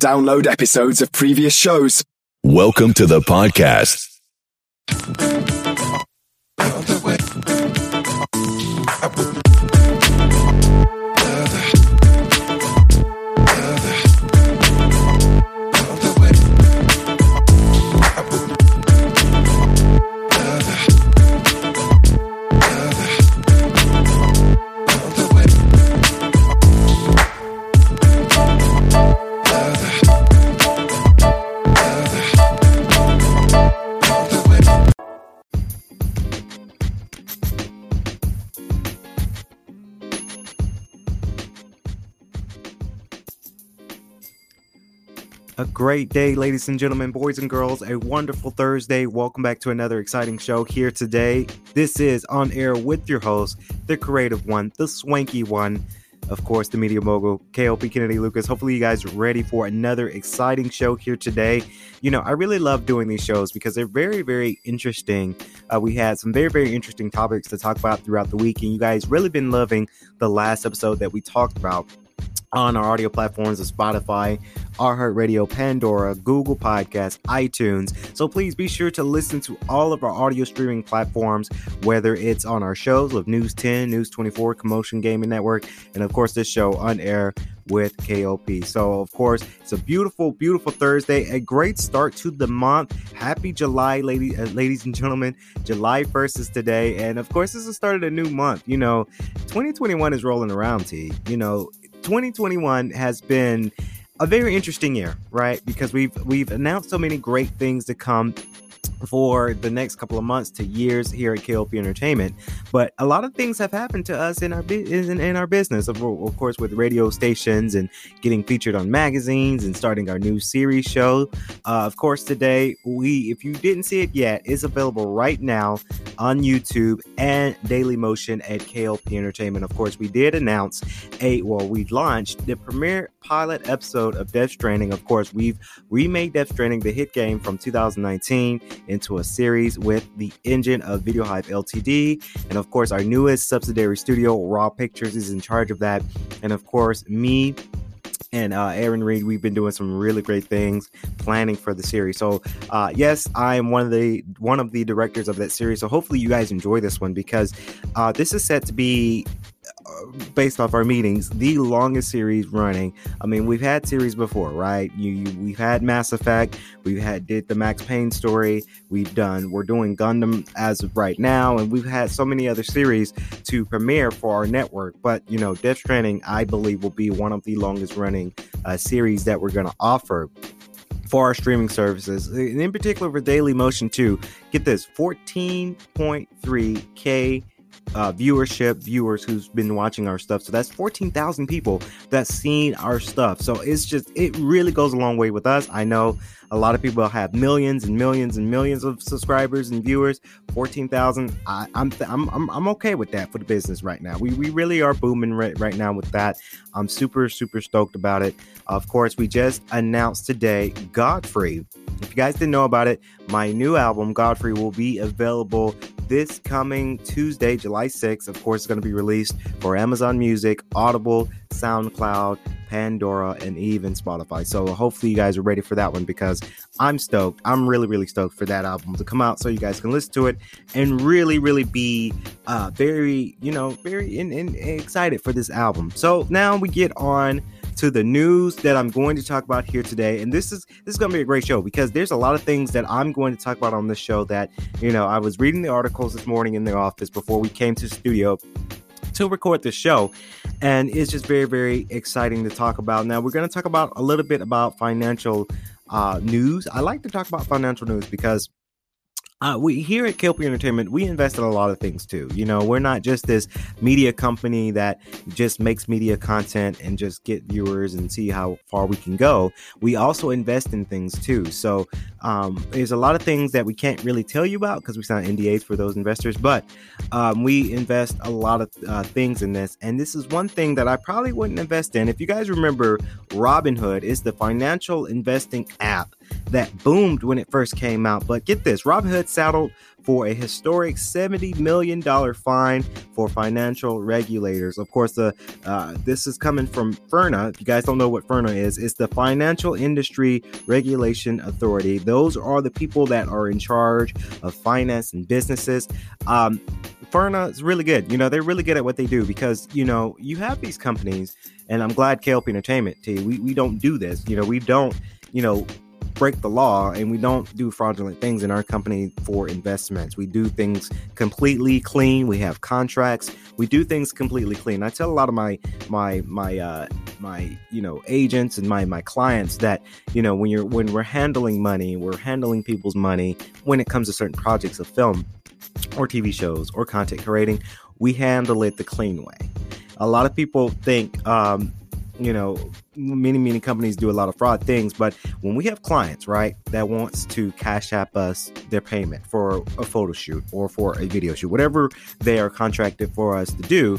Download episodes of previous shows. Welcome to the podcast. A great day, ladies and gentlemen, boys and girls. A wonderful Thursday. Welcome back to another exciting show here today. This is On Air with your host, the creative one, the swanky one, of course, the media mogul, KLP Kennedy Lucas. Hopefully, you guys are ready for another exciting show here today. You know, I really love doing these shows because they're very, very interesting. Uh, we had some very, very interesting topics to talk about throughout the week, and you guys really been loving the last episode that we talked about on our audio platforms of Spotify, iHeartRadio, Pandora, Google Podcasts, iTunes. So please be sure to listen to all of our audio streaming platforms, whether it's on our shows of News 10, News 24, Commotion Gaming Network, and of course this show on air with KLP. So of course, it's a beautiful, beautiful Thursday, a great start to the month. Happy July, ladies, uh, ladies and gentlemen. July 1st is today, and of course, this is the start of a new month. You know, 2021 is rolling around. T. You know, 2021 has been a very interesting year, right? Because we've we've announced so many great things to come for the next couple of months to years here at KLP Entertainment. But a lot of things have happened to us in our in, in our business, of, of course, with radio stations and getting featured on magazines and starting our new series show. Uh, of course, today we, if you didn't see it yet, is available right now on YouTube and Daily Motion at KLP Entertainment. Of course, we did announce a well, we launched the premiere pilot episode of Death Stranding. Of course, we've remade Death Stranding, the hit game from 2019 into a series with the engine of Video Hive Ltd. And of course, our newest subsidiary studio, Raw Pictures, is in charge of that. And of course, me and uh, Aaron Reed, we've been doing some really great things planning for the series. So, uh, yes, I am one of the one of the directors of that series. So, hopefully, you guys enjoy this one because uh, this is set to be based off our meetings, the longest series running. I mean, we've had series before, right? You, you, we've had Mass Effect, we've had did the Max Payne story, we've done we're doing Gundam as of right now, and we've had so many other series to premiere for our network. But you know, Death Stranding, I believe, will be one of the longest running uh, series that we're going to offer for our streaming services, and in particular for Daily Motion 2. Get this 14.3K uh, viewership, viewers who's been watching our stuff. So that's 14,000 people that's seen our stuff. So it's just, it really goes a long way with us. I know a lot of people have millions and millions and millions of subscribers and viewers. 14,000. I'm, I'm, I'm, I'm okay with that for the business right now. We, we really are booming right, right now with that. I'm super, super stoked about it. Of course, we just announced today Godfrey. If you guys didn't know about it, my new album, Godfrey, will be available this coming Tuesday, July 6th. Of course, it's going to be released for Amazon Music, Audible, SoundCloud, Pandora, and even Spotify. So hopefully you guys are ready for that one because I'm stoked. I'm really, really stoked for that album to come out so you guys can listen to it and really, really be uh, very, you know, very in, in, excited for this album. So now we get on to the news that I'm going to talk about here today. And this is this is going to be a great show because there's a lot of things that I'm going to talk about on this show that, you know, I was reading the articles this morning in the office before we came to studio to record the show. And it's just very, very exciting to talk about. Now, we're going to talk about a little bit about financial uh, news. I like to talk about financial news because uh, we here at KLP Entertainment, we invest in a lot of things too. You know, we're not just this media company that just makes media content and just get viewers and see how far we can go. We also invest in things too. So um, there's a lot of things that we can't really tell you about because we sign NDAs for those investors. But um, we invest a lot of uh, things in this, and this is one thing that I probably wouldn't invest in. If you guys remember, Robinhood is the financial investing app that boomed when it first came out. But get this Robinhood saddled for a historic $70 million fine for financial regulators. Of course, the uh, this is coming from FIRNA. If you guys don't know what FIRNA is, it's the Financial Industry Regulation Authority. Those are the people that are in charge of finance and businesses. Um, FIRNA is really good. You know, they're really good at what they do because, you know, you have these companies, and I'm glad KLP Entertainment, T, we, we don't do this. You know, we don't, you know, break the law and we don't do fraudulent things in our company for investments. We do things completely clean. We have contracts. We do things completely clean. I tell a lot of my my my uh my you know agents and my my clients that you know when you're when we're handling money, we're handling people's money when it comes to certain projects of film or TV shows or content creating, we handle it the clean way. A lot of people think um you know, many, many companies do a lot of fraud things, but when we have clients, right, that wants to cash app us their payment for a photo shoot or for a video shoot, whatever they are contracted for us to do,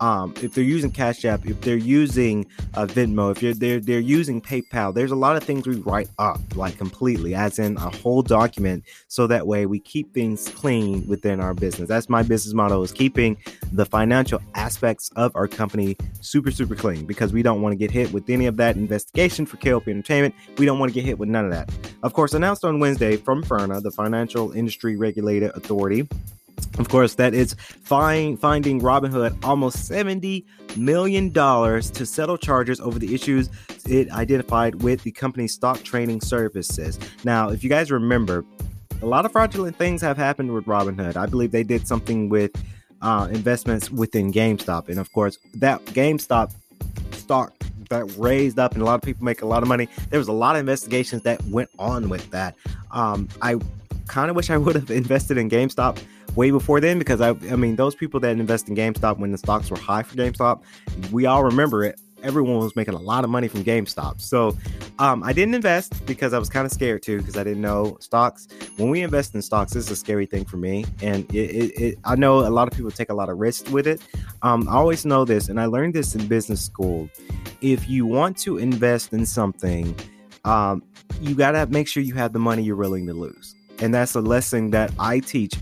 um, if they're using Cash App, if they're using uh, Venmo, if you're, they're they're using PayPal, there's a lot of things we write up like completely, as in a whole document, so that way we keep things clean within our business. That's my business model: is keeping the financial aspects of our company super super clean because we don't want to get hit with any of that investigation for KLP Entertainment. We don't want to get hit with none of that. Of course, announced on Wednesday from FIRNA, the Financial Industry Regulator Authority of course, that is find, finding Robinhood almost $70 million to settle charges over the issues it identified with the company's stock trading services. Now, if you guys remember, a lot of fraudulent things have happened with Robinhood. I believe they did something with uh, investments within GameStop. And of course, that GameStop stock that raised up and a lot of people make a lot of money. There was a lot of investigations that went on with that. Um, I kind of wish I would have invested in GameStop way before then because I, I mean, those people that invest in GameStop when the stocks were high for GameStop, we all remember it. Everyone was making a lot of money from GameStop. So um, I didn't invest because I was kind of scared too because I didn't know stocks. When we invest in stocks, this is a scary thing for me. And it, it, it, I know a lot of people take a lot of risks with it. Um, I always know this, and I learned this in business school. If you want to invest in something, um, you got to make sure you have the money you're willing to lose. And that's a lesson that I teach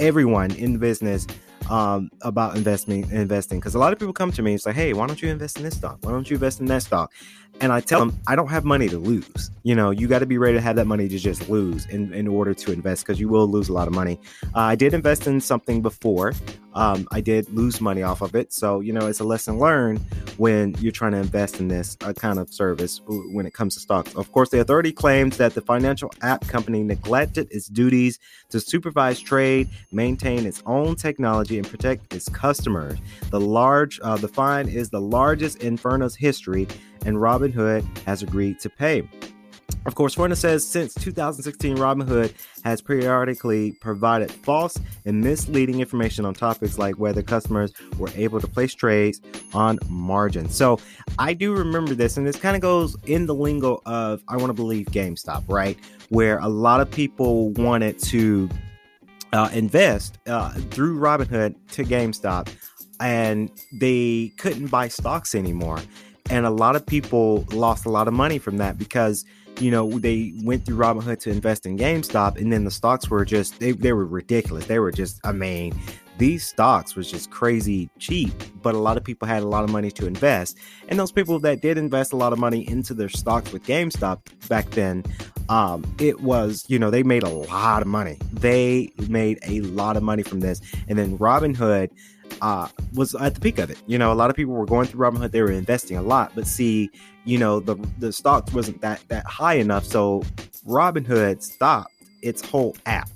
everyone in the business um, about investing investing. Because a lot of people come to me and say hey why don't you invest in this stock? Why don't you invest in that stock and I tell them I don't have money to lose. You know, you got to be ready to have that money to just lose in, in order to invest because you will lose a lot of money. Uh, I did invest in something before. Um, I did lose money off of it. So, you know, it's a lesson learned when you're trying to invest in this uh, kind of service when it comes to stocks. Of course, the authority claims that the financial app company neglected its duties to supervise trade, maintain its own technology, and protect its customers. The large, uh, the fine is the largest in FIRNA's history and Robinhood has agreed to pay. Of course, FIRNA says since 2016, Robinhood has periodically provided false and misleading information on topics like whether customers were able to place trades on margin. So I do remember this, and this kind of goes in the lingo of I want to believe GameStop, right? Where a lot of people wanted to uh, invest uh, through Robinhood to GameStop, and they couldn't buy stocks anymore and a lot of people lost a lot of money from that because you know they went through Robinhood to invest in GameStop, and then the stocks were just they, they were ridiculous. They were just I mean these stocks was just crazy cheap, but a lot of people had a lot of money to invest. And those people that did invest a lot of money into their stocks with GameStop back then, um, it was, you know, they made a lot of money. They made a lot of money from this. And then Robinhood uh, was at the peak of it. You know, a lot of people were going through Robinhood; they were investing a lot, but see, you know, the the stocks wasn't that that high enough, so Robinhood stopped its whole app.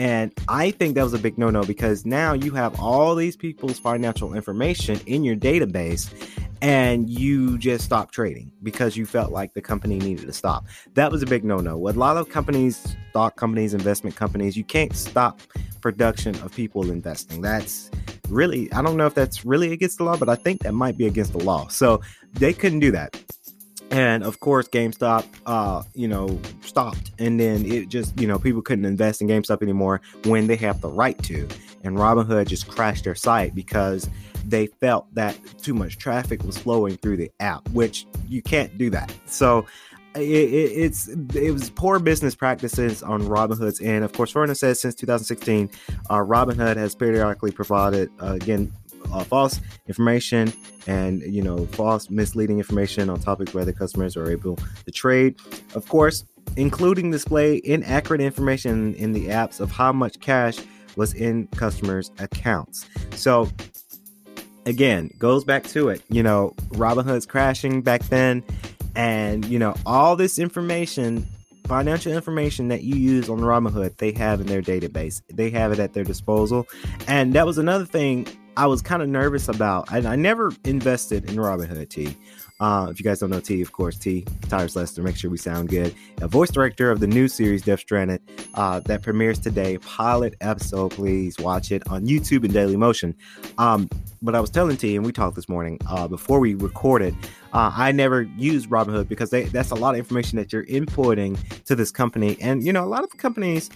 And I think that was a big no no because now you have all these people's financial information in your database and you just stopped trading because you felt like the company needed to stop. That was a big no no. With a lot of companies, stock companies, investment companies, you can't stop production of people investing. That's really, I don't know if that's really against the law, but I think that might be against the law. So they couldn't do that. And of course, GameStop, uh, you know, stopped. And then it just, you know, people couldn't invest in GameStop anymore when they have the right to. And Robinhood just crashed their site because they felt that too much traffic was flowing through the app, which you can't do that. So it, it, it's it was poor business practices on Robinhood's end. Of course, Furna says since 2016, uh, Robinhood has periodically provided uh, again uh, false information and you know false misleading information on topics where the customers are able to trade. Of course, including display inaccurate information in the apps of how much cash was in customers' accounts. So again, goes back to it. You know, Robinhood's crashing back then and, you know, all this information, financial information that you use on Robinhood, they have in their database. They have it at their disposal. And that was another thing I was kind of nervous about. I, I never invested in Robinhood T. Uh, if you guys don't know T, of course, T, Tyrus Lester, make sure we sound good. A voice director of the new series Death Stranded uh, that premieres today. Pilot episode, please watch it on YouTube and Daily Motion. Um, but I was telling T, and we talked this morning uh, before we recorded, uh, I never used Robinhood because they, that's a lot of information that you're inputting to this company. And, you know, a lot of companies,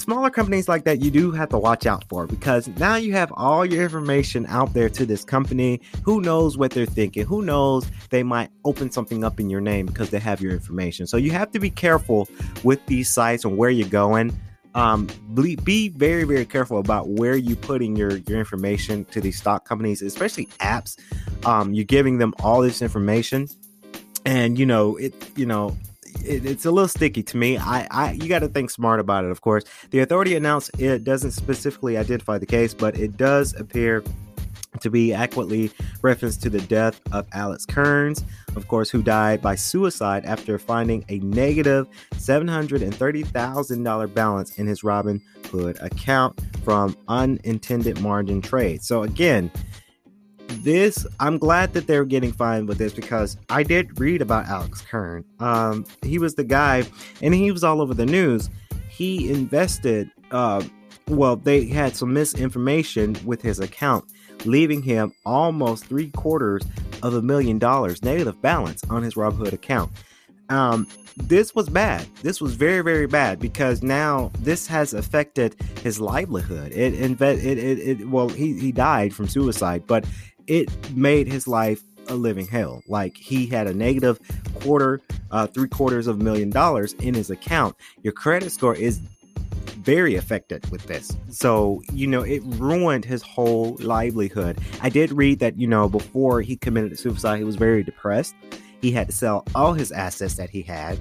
smaller companies like that, you do have to watch out for because now you have all your information out there to this company. Who knows what they're thinking? Who knows they might open something up in your name because they have your information. So you have to be careful with these sites and where you're going um, be, be very very careful about where you putting your your information to these stock companies especially apps um, you're giving them all this information and you know it you know it, it's a little sticky to me. I, I you got to think smart about it. Of course, the authority announced it doesn't specifically identify the case, but it does appear to be adequately referenced to the death of Alex Kearns, of course, who died by suicide after finding a negative $730,000 balance in his Robinhood account from unintended margin trade. So, again, this I'm glad that they're getting fined with this because I did read about Alex Kern. Um, he was the guy, and he was all over the news. He invested. Uh, well, they had some misinformation with his account leaving him almost three quarters of a million dollars negative balance on his Robinhood account. Um, this was bad. This was very, very bad because now this has affected his livelihood. It, it, it, it, well, he, he died from suicide, but it made his life a living hell. Like he had a negative quarter, uh, three quarters of a million dollars in his account. Your credit score is very affected with this. So, you know, it ruined his whole livelihood. I did read that, you know, before he committed suicide, he was very depressed. He had to sell all his assets that he had,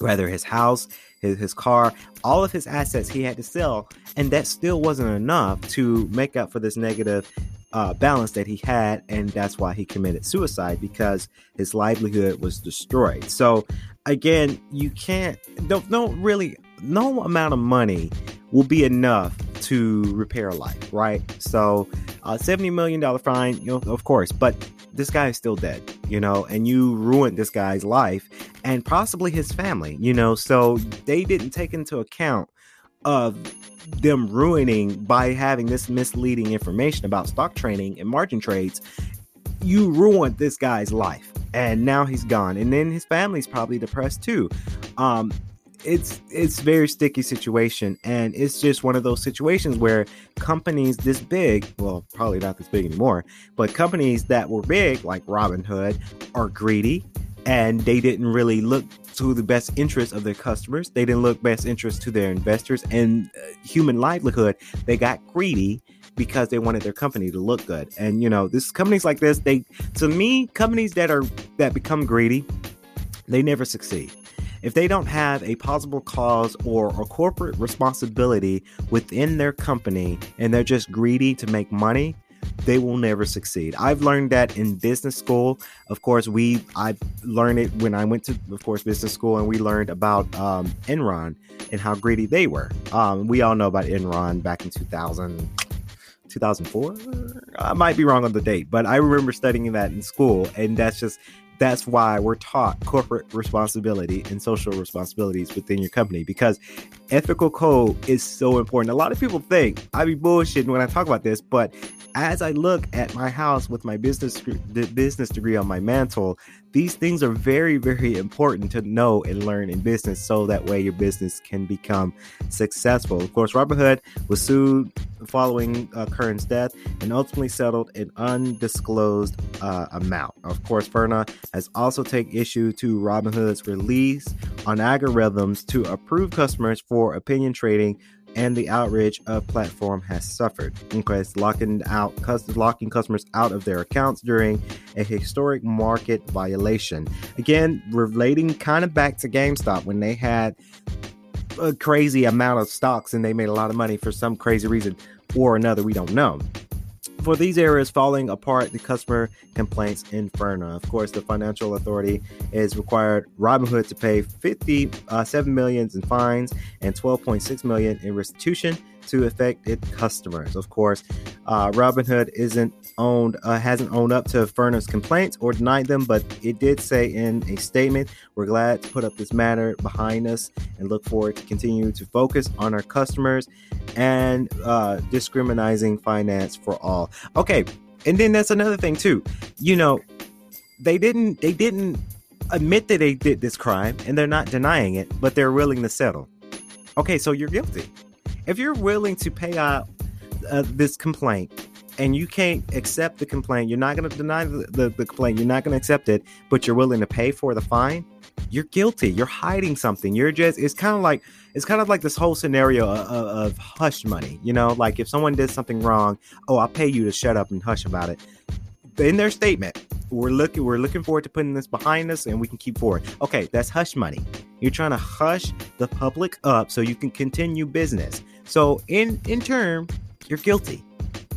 whether his house, his, his car, all of his assets he had to sell. And that still wasn't enough to make up for this negative uh, balance that he had, and that's why he committed suicide because his livelihood was destroyed. So, again, you can't don't don't really no amount of money will be enough to repair a life, right? So, uh, $70 million fine, you know, of course, but this guy is still dead, you know, and you ruined this guy's life and possibly his family, you know, so they didn't take into account of them ruining by having this misleading information about stock trading and margin trades. You ruined this guy's life and now he's gone and then his family's probably depressed too um it's it's very sticky situation and it's just one of those situations where companies this big well probably not this big anymore but companies that were big like robinhood are greedy and they didn't really look to the best interest of their customers. They didn't look best interest to their investors. And uh, human livelihood they got greedy because they wanted their company to look good. And you know this companies like this they to me companies that are that become greedy they never succeed. If they don't have a possible cause or a corporate responsibility within their company and they're just greedy to make money, they will never succeed. I've learned that in business school. Of course, we I learned it when I went to, of course, business school, and we learned about um, Enron and how greedy they were. Um, we all know about Enron back in 2000. 2004 i might be wrong on the date but i remember studying that in school and that's just that's why we're taught corporate responsibility and social responsibilities within your company because ethical code is so important. A lot of people think I be bullshitting when I talk about this, but as I look at my house with my business business degree on my mantle, these things are very, very important to know and learn in business so that way your business can become successful. Of course, Robinhood was sued following uh, Kern's death and ultimately settled an undisclosed uh, amount. Of course, Ferna has also taken issue to Robinhood's release on algorithms to approve customers for options trading and the outrage of platform has suffered. Inquest locking out locking customers out of their accounts during a historic market violation. Again, relating kind of back to GameStop when they had a crazy amount of stocks and they made a lot of money for some crazy reason or another we don't know for these areas falling apart, the customer complaints inferno. Of course, the financial authority is required Robinhood to pay 57 uh, in fines and 12.6 million in restitution to affected customers. Of course, uh, Robinhood isn't owned, uh, hasn't owned up to Furna's complaints or denied them, but it did say in a statement, "We're glad to put up this matter behind us and look forward to continue to focus on our customers and uh, discriminating finance for all." Okay, and then that's another thing too. You know, they didn't they didn't admit that they did this crime, and they're not denying it, but they're willing to settle. Okay, so you're guilty if you're willing to pay out uh, this complaint and you can't accept the complaint, you're not going to deny the, the, the, complaint, you're not going to accept it, but you're willing to pay for the fine, you're guilty. You're hiding something. You're just, it's kind of like, it's kind of like this whole scenario of, of hush money. You know, like if someone did something wrong, oh, I'll pay you to shut up and hush about it. In their statement, we're looking we're looking forward to putting this behind us and we can keep forward. Okay, that's hush money. You're trying to hush the public up so you can continue business. So in in turn, you're guilty.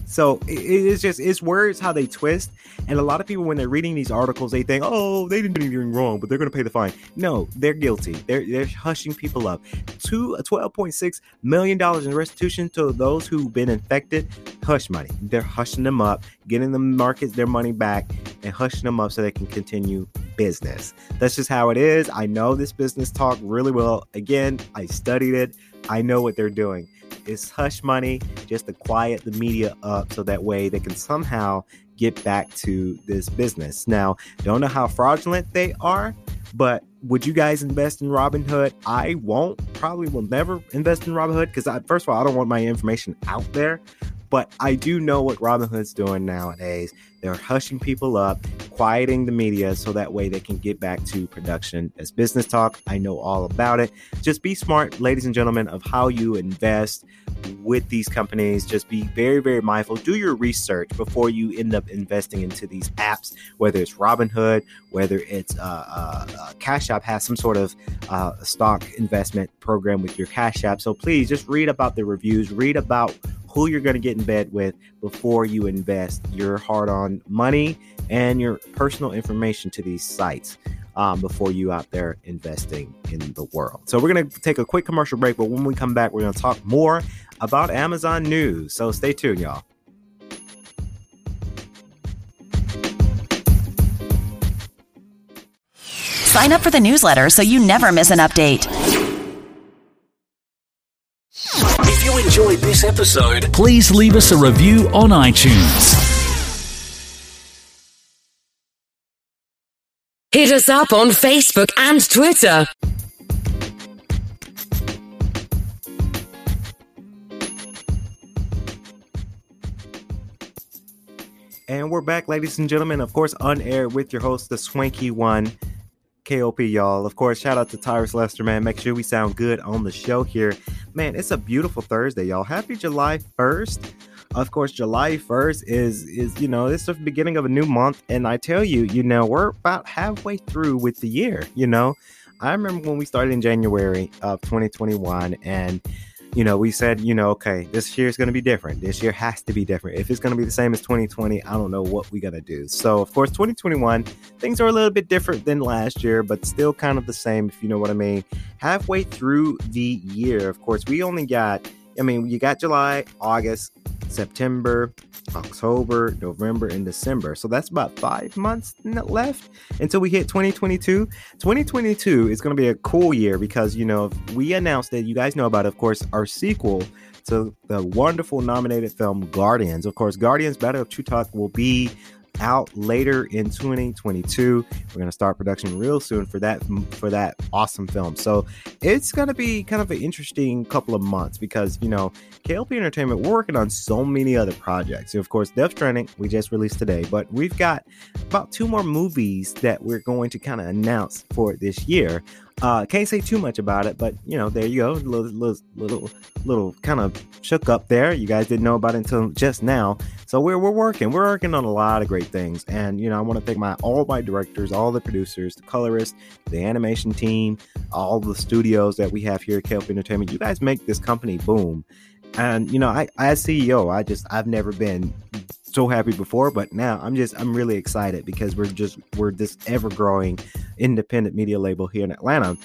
So it's just it's words how they twist, and a lot of people when they're reading these articles, they think, oh, they didn't do anything wrong, but they're going to pay the fine. No, they're guilty. They're they're hushing people up. Two uh, twelve point six million dollars in restitution to those who've been infected. Hush money. They're hushing them up, getting the markets their money back, and hushing them up so they can continue business. That's just how it is. I know this business talk really well. Again, I studied it. I know what they're doing. It's hush money just to quiet the media up so that way they can somehow get back to this business. Now, don't know how fraudulent they are, but would you guys invest in Robinhood? I won't. Probably will never invest in Robinhood because first of all, I don't want my information out there. But I do know what Robinhood's doing nowadays. They're hushing people up, quieting the media so that way they can get back to production as business talk. I know all about it. Just be smart, ladies and gentlemen, of how you invest with these companies. Just be very, very mindful. Do your research before you end up investing into these apps, whether it's Robinhood, whether it's uh, uh, uh, Cash App has some sort of uh, stock investment program with your Cash App. So please just read about the reviews, read about who you're going to get in bed with before you invest your hard on money and your personal information to these sites um, before you out there investing in the world. So we're going to take a quick commercial break, but when we come back, we're going to talk more about Amazon news. So stay tuned, y'all. Sign up for the newsletter so you never miss an update this episode, please leave us a review on iTunes. Hit us up on Facebook and Twitter. And we're back, ladies and gentlemen, of course, on air with your host, the Swanky One. KLP, y'all. Of course, shout out to Tyrus Lester, man. Make sure we sound good on the show here. Man, it's a beautiful Thursday, y'all. Happy July 1st. Of course, July 1st is is you know, it's the beginning of a new month and I tell you, you know, we're about halfway through with the year, you know. I remember when we started in January of 2021 and you know, we said, you know, okay, this year is going to be different. This year has to be different. If it's going to be the same as 2020, I don't know what we're going to do. So, of course, 2021, things are a little bit different than last year, but still kind of the same, if you know what I mean. Halfway through the year, of course, we only got, I mean, you got July, August, September, October, November, and December. So that's about five months left until we hit 2022. 2022 is going to be a cool year because, you know, we announced that you guys know about, of course, our sequel to the wonderful nominated film Guardians. Of course, Guardians Battle of True Talk will be out later in 2022. We're going to start production real soon for that for that awesome film. So it's going to be kind of an interesting couple of months because you know KLP Entertainment we're working on so many other projects. of course, Death Stranding we just released today, but we've got about two more movies that we're going to kind of announce for this year. Uh, can't say too much about it, but you know, there you go, little, little, little, little kind of shook up there. You guys didn't know about it until just now. So we're we're working, we're working on a lot of great things, and you know, I want to thank my all my directors, all the producers, the colorists, the animation team, all the studios that we have here at KLP Entertainment. You guys make this company boom. And you know, I as CEO, I just I've never been so happy before, but now I'm just I'm really excited because we're just we're this ever growing independent media label here in Atlanta.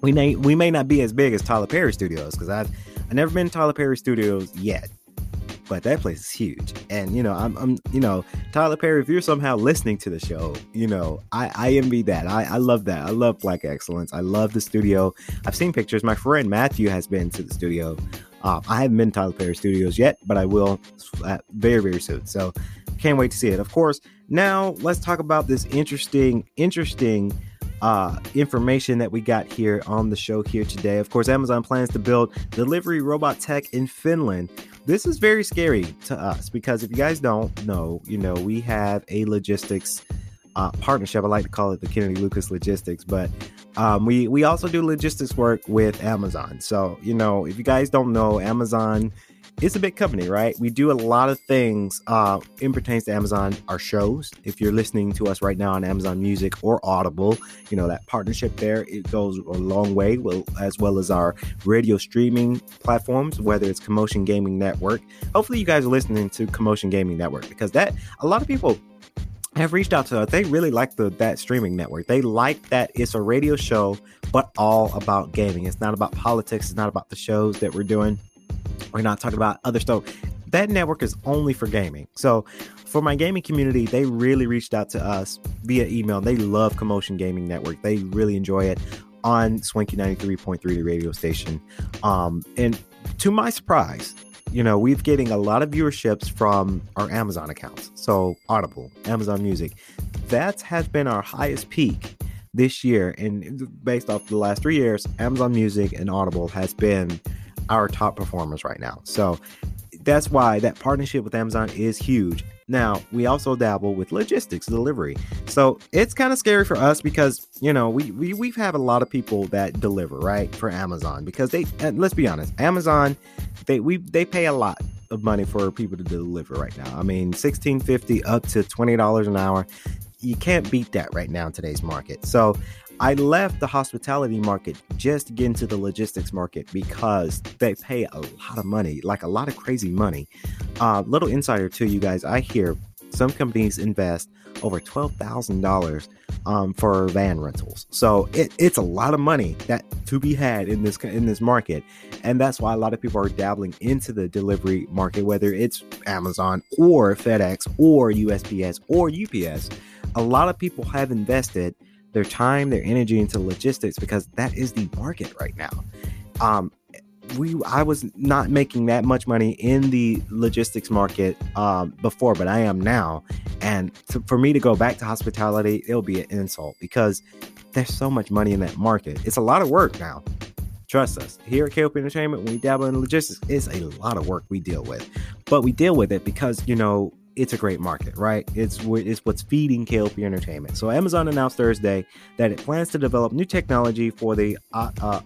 We may we may not be as big as Tyler Perry Studios because I've I've never been to Tyler Perry Studios yet, but that place is huge. And you know I'm I'm you know Tyler Perry, if you're somehow listening to the show, you know I I envy that. I I love that. I love Black Excellence. I love the studio. I've seen pictures. My friend Matthew has been to the studio. Uh, I haven't been to Tyler Perry Studios yet, but I will very, very soon. So can't wait to see it. Of course, now let's talk about this interesting, interesting uh, information that we got here on the show here today. Of course, Amazon plans to build delivery robot tech in Finland. This is very scary to us because if you guys don't know, you know, we have a logistics uh, partnership. I like to call it the Kennedy Lucas Logistics, but um, we we also do logistics work with Amazon. So you know, if you guys don't know, Amazon is a big company, right? We do a lot of things uh, in pertains to Amazon. Our shows, if you're listening to us right now on Amazon Music or Audible, you know that partnership there it goes a long way. Well, as well as our radio streaming platforms, whether it's Commotion Gaming Network. Hopefully, you guys are listening to Commotion Gaming Network because that a lot of people have reached out to us. They really like the that streaming network. They like that it's a radio show, but all about gaming. It's not about politics. It's not about the shows that we're doing. We're not talking about other stuff. That network is only for gaming. So for my gaming community, they really reached out to us via email. They love Commotion Gaming Network. They really enjoy it on Swanky 93.3, the radio station. Um, and to my surprise, you know, we've getting a lot of viewerships from our Amazon accounts. So Audible, Amazon Music, that has been our highest peak this year. And based off the last three years, Amazon Music and Audible has been our top performers right now. So that's why that partnership with Amazon is huge. Now, we also dabble with logistics delivery. So it's kind of scary for us because, you know, we, we, we have a lot of people that deliver, right, for Amazon because they, let's be honest, Amazon, they, we, they pay a lot of money for people to deliver right now. I mean, 1650 up to $20 an hour. You can't beat that right now in today's market. So I left the hospitality market just to get into the logistics market because they pay a lot of money, like a lot of crazy money. Uh, little insider to you guys, I hear some companies invest over twelve thousand um, dollars for van rentals. So it, it's a lot of money that to be had in this in this market, and that's why a lot of people are dabbling into the delivery market, whether it's Amazon or FedEx or USPS or UPS. A lot of people have invested their time, their energy into logistics because that is the market right now. Um, we I was not making that much money in the logistics market um, before, but I am now. And to, for me to go back to hospitality, it'll be an insult because there's so much money in that market. It's a lot of work now. Trust us. Here at KLP Entertainment, when we dabble in logistics, it's a lot of work we deal with. But we deal with it because, you know, it's a great market, right? It's it's what's feeding KLP Entertainment. So Amazon announced Thursday that it plans to develop new technology for the uh, uh,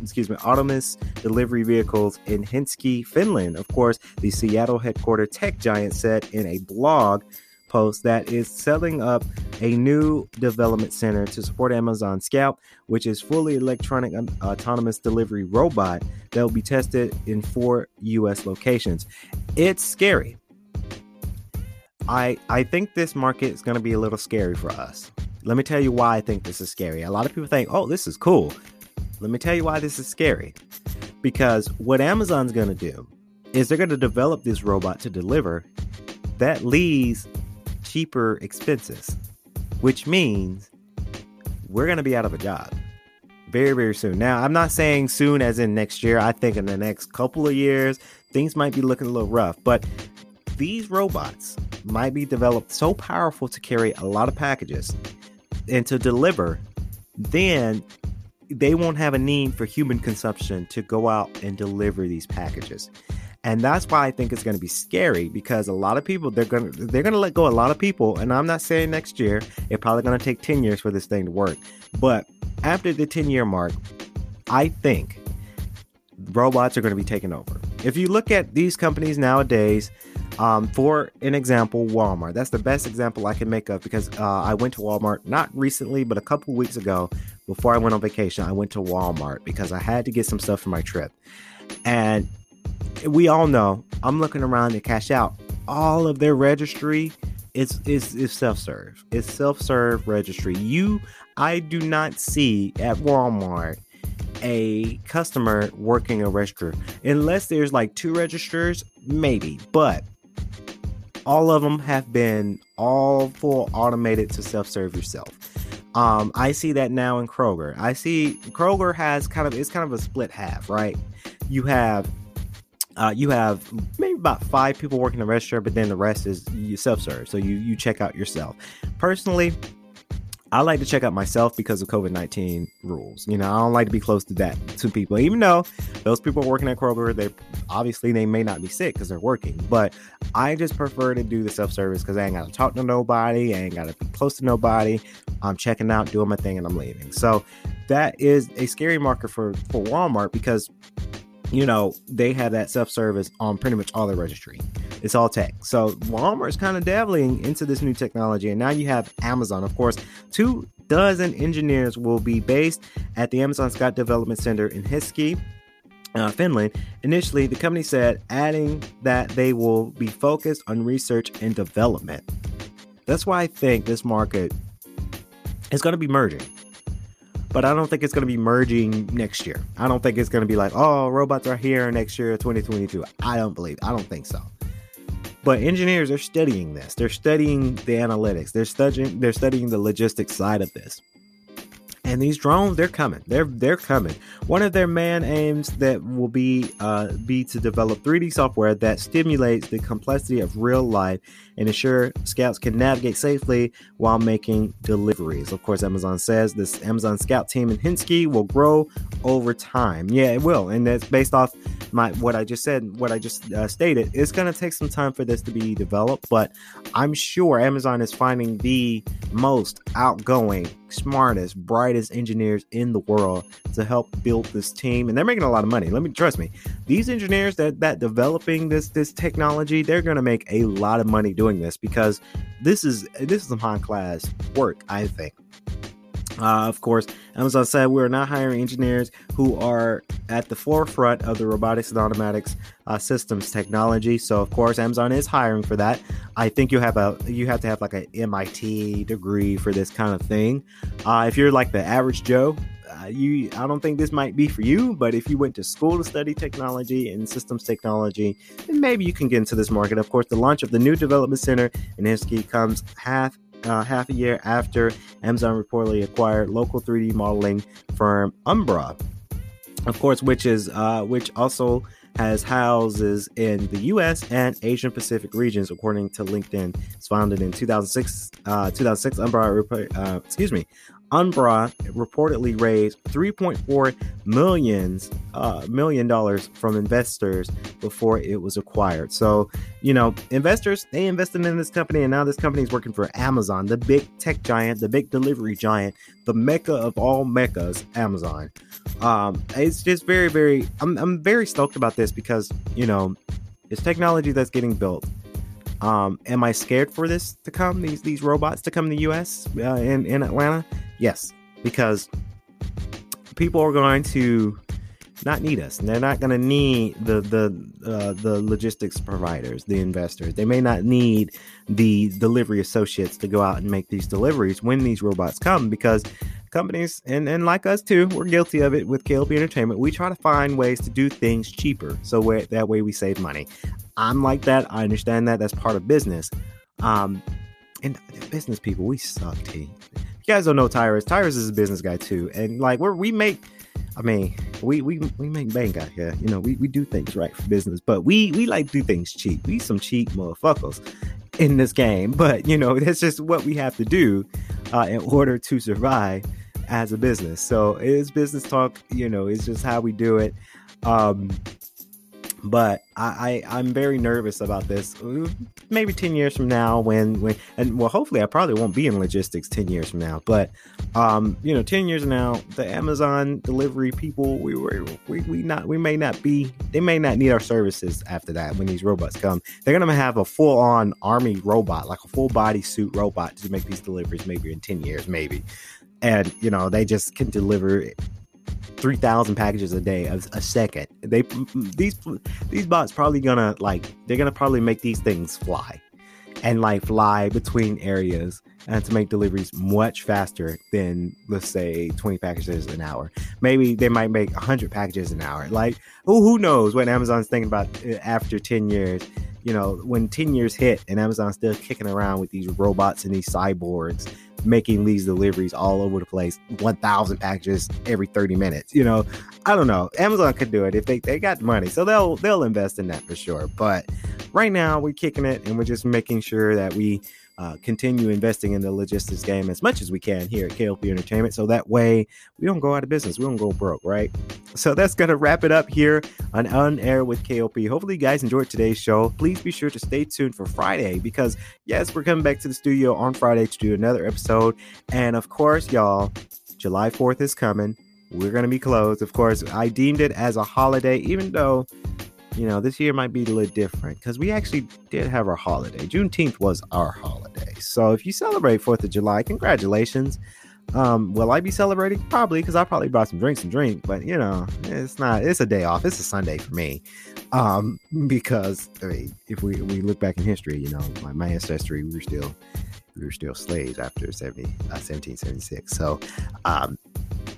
excuse me, autonomous delivery vehicles in Helsinki, Finland. Of course, the Seattle headquartered tech giant said in a blog post that is setting up a new development center to support Amazon Scout, which is fully electronic autonomous delivery robot that will be tested in four U.S. locations. It's scary I I think this market is going to be a little scary for us. Let me tell you why I think this is scary. A lot of people think, "Oh, this is cool." Let me tell you why this is scary. Because what Amazon's going to do is they're going to develop this robot to deliver that leaves cheaper expenses, which means we're going to be out of a job very, very soon. Now, I'm not saying soon as in next year. I think in the next couple of years, things might be looking a little rough. But these robots might be developed so powerful to carry a lot of packages and to deliver, then they won't have a need for human consumption to go out and deliver these packages. And that's why I think it's going to be scary because a lot of people they're going to they're going to let go a lot of people and I'm not saying next year, it's probably going to take 10 years for this thing to work. But after the 10 year mark, I think robots are going to be taken over. If you look at these companies nowadays, um, for an example, Walmart. That's the best example I can make of because uh, I went to Walmart not recently, but a couple weeks ago before I went on vacation. I went to Walmart because I had to get some stuff for my trip. And we all know I'm looking around to cash out. All of their registry is is, is self serve. It's self serve registry. You, I do not see at Walmart a customer working a register unless there's like two registers, maybe. But all of them have been all full automated to self serve yourself. Um, I see that now in Kroger. I see Kroger has kind of it's kind of a split half, right? You have uh, you have maybe about five people working the register, but then the rest is you self serve. So you you check out yourself. Personally, I like to check out myself because of COVID 19 rules. You know, I don't like to be close to that to people, even though those people working at Kroger, they obviously they may not be sick because they're working, but I just prefer to do the self service because I ain't got to talk to nobody, I ain't got to be close to nobody. I'm checking out, doing my thing, and I'm leaving. So that is a scary marker for, for Walmart because you know, they have that self service on pretty much all their registry. It's all tech. So Walmart's kind of dabbling into this new technology. And now you have Amazon. Of course, two dozen engineers will be based at the Amazon Scout Development Center in Hiski. Uh, Finland. Initially, the company said adding that they will be focused on research and development. That's why I think this market is going to be merging but I don't think it's going to be merging next year. I don't think it's going to be like, oh, robots are here next year, 2022. I don't believe. I don't think so. But engineers are studying this. They're studying the analytics. They're studying. They're studying the logistics side of this. And these drones, they're coming. They're they're coming. One of their main aims that will be uh, be to develop 3D software that stimulates the complexity of real life and ensure scouts can navigate safely while making deliveries. Of course, Amazon says this Amazon Scout team in Hinsky will grow over time. Yeah, it will, and that's based off my what I just said, what I just uh, stated. It's going to take some time for this to be developed, but I'm sure Amazon is finding the most outgoing, smartest, brightest engineers in the world to help build this team, and they're making a lot of money. Let me trust me. These engineers that that developing this this technology, they're going to make a lot of money doing this because this is this is some high class work, I think. Uh, of course, Amazon said we are not hiring engineers who are at the forefront of the robotics and automatics uh, systems technology. So, of course, Amazon is hiring for that. I think you have a you have to have like an MIT degree for this kind of thing. Uh, if you're like the average Joe, you I don't think this might be for you. But if you went to school to study technology and systems technology, then maybe you can get into this market. Of course, the launch of the new development center in Hiski comes half uh, half a year after Amazon reportedly acquired local 3D modeling firm Umbra, of course, which is uh, which also has houses in the U.S. and Asian Pacific regions, according to LinkedIn. It's founded in 2006. Uh, 2006, Umbra, uh, excuse me, Umbra reportedly raised 3.4 millions uh, million dollars from investors before it was acquired. So, you know, investors they invested in this company, and now this company is working for Amazon, the big tech giant, the big delivery giant, the mecca of all meccas, Amazon. Um, it's just very, very. I'm I'm very stoked about this because you know, it's technology that's getting built um, am I scared for this to come? These these robots to come to the U.S. Uh, in in Atlanta? Yes, because people are going to not need us. And They're not going to need the the uh, the logistics providers, the investors. They may not need the delivery associates to go out and make these deliveries when these robots come because companies and, and like us too, we're guilty of it with KLP Entertainment. We try to find ways to do things cheaper so that way we save money. I'm like that. I understand that. That's part of business. Um, and business people, we suck, T. You guys don't know Tyrus. Tyrus is a business guy too, and like we make. I mean, we we we make bank out here. You know, we, we do things right for business, but we we like do things cheap. We some cheap motherfuckers in this game, but you know that's just what we have to do uh, in order to survive as a business. So it's business talk. You know, it's just how we do it. Um, but I, I am very nervous about this. Maybe ten years from now, when when and well, hopefully, I probably won't be in logistics ten years from now. But um, you know, ten years now, the Amazon delivery people, we were we, we not we may not be they may not need our services after that when these robots come. They're gonna have a full on army robot, like a full body suit robot, to make these deliveries. Maybe in ten years, maybe, and you know they just can deliver 3000 packages a day a, a second. They these these bots probably gonna like they're gonna probably make these things fly and like fly between areas and to make deliveries much faster than let's say 20 packages an hour. Maybe they might make 100 packages an hour. Like who, who knows what amazon's thinking about uh, after 10 years you know when 10 years hit and amazon's still kicking around with these robots and these cyborgs making these deliveries all over the place 1000 packages every 30 minutes you know? I don't know. Amazon could do it if they, they got money. So they'll they'll invest in that for sure. But right now we're kicking it and we're just making sure that we uh, continue investing in the logistics game as much as we can here at KLP Entertainment. So that way we don't go out of business. We don't go broke, right? So that's going to wrap it up here on On Air with KLP. Hopefully, you guys enjoyed today's show. Please be sure to stay tuned for Friday because, yes, we're coming back to the studio on Friday to do another episode. And of course, y'all, July 4th is coming. We're going to be closed. Of course, I deemed it as a holiday, even though you know, this year might be a little different because we actually did have our holiday. Juneteenth was our holiday. So if you celebrate 4th of July, congratulations. Um, will I be celebrating? Probably because I probably brought some drinks and drink, but you know, it's not, it's a day off. It's a Sunday for me. Um, because I mean, if we, we look back in history, you know, my, my ancestry, we were still, we were still slaves after 70, uh, 1776. So, um,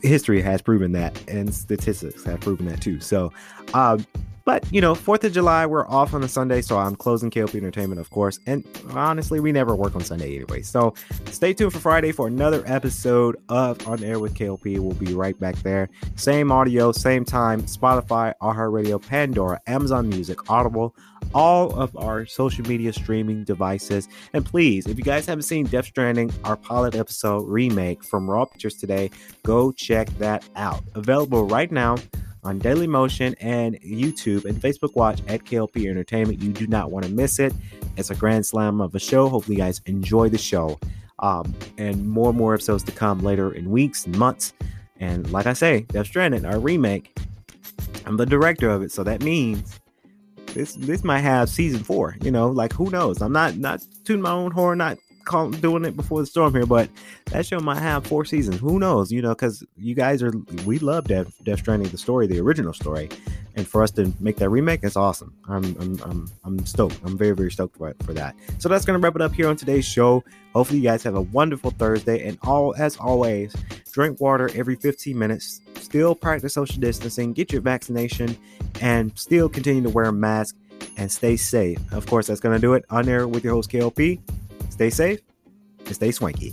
history has proven that and statistics have proven that too. So, um, but, you know, 4th of July, we're off on a Sunday, so I'm closing KLP Entertainment, of course. And honestly, we never work on Sunday anyway. So stay tuned for Friday for another episode of On Air with KLP. We'll be right back there. Same audio, same time, Spotify, iHeartRadio, Pandora, Amazon Music, Audible, all of our social media streaming devices. And please, if you guys haven't seen Death Stranding, our pilot episode remake from Raw Pictures today, go check that out. Available right now on Dailymotion and YouTube and Facebook Watch at KLP Entertainment. You do not want to miss it. It's a grand slam of a show. Hopefully, you guys enjoy the show. Um, and more and more episodes to come later in weeks and months. And like I say, Death Stranding, our remake, I'm the director of it. So that means this this might have season four. You know, like who knows? I'm not not tooting my own horn, not call, doing it before the storm here, but that show might have four seasons. Who knows? You know, because you guys are we love Death, Death Stranding, the story, the original story, and for us to make that remake, it's awesome. I'm I'm I'm, I'm stoked. I'm very very stoked for, for that. So that's gonna wrap it up here on today's show. Hopefully, you guys have a wonderful Thursday, and all as always, drink water every 15 minutes. Still practice social distancing, get your vaccination, and still continue to wear a mask and stay safe. Of course, that's going to do it On Air with your host, KLP. Stay safe and stay swanky.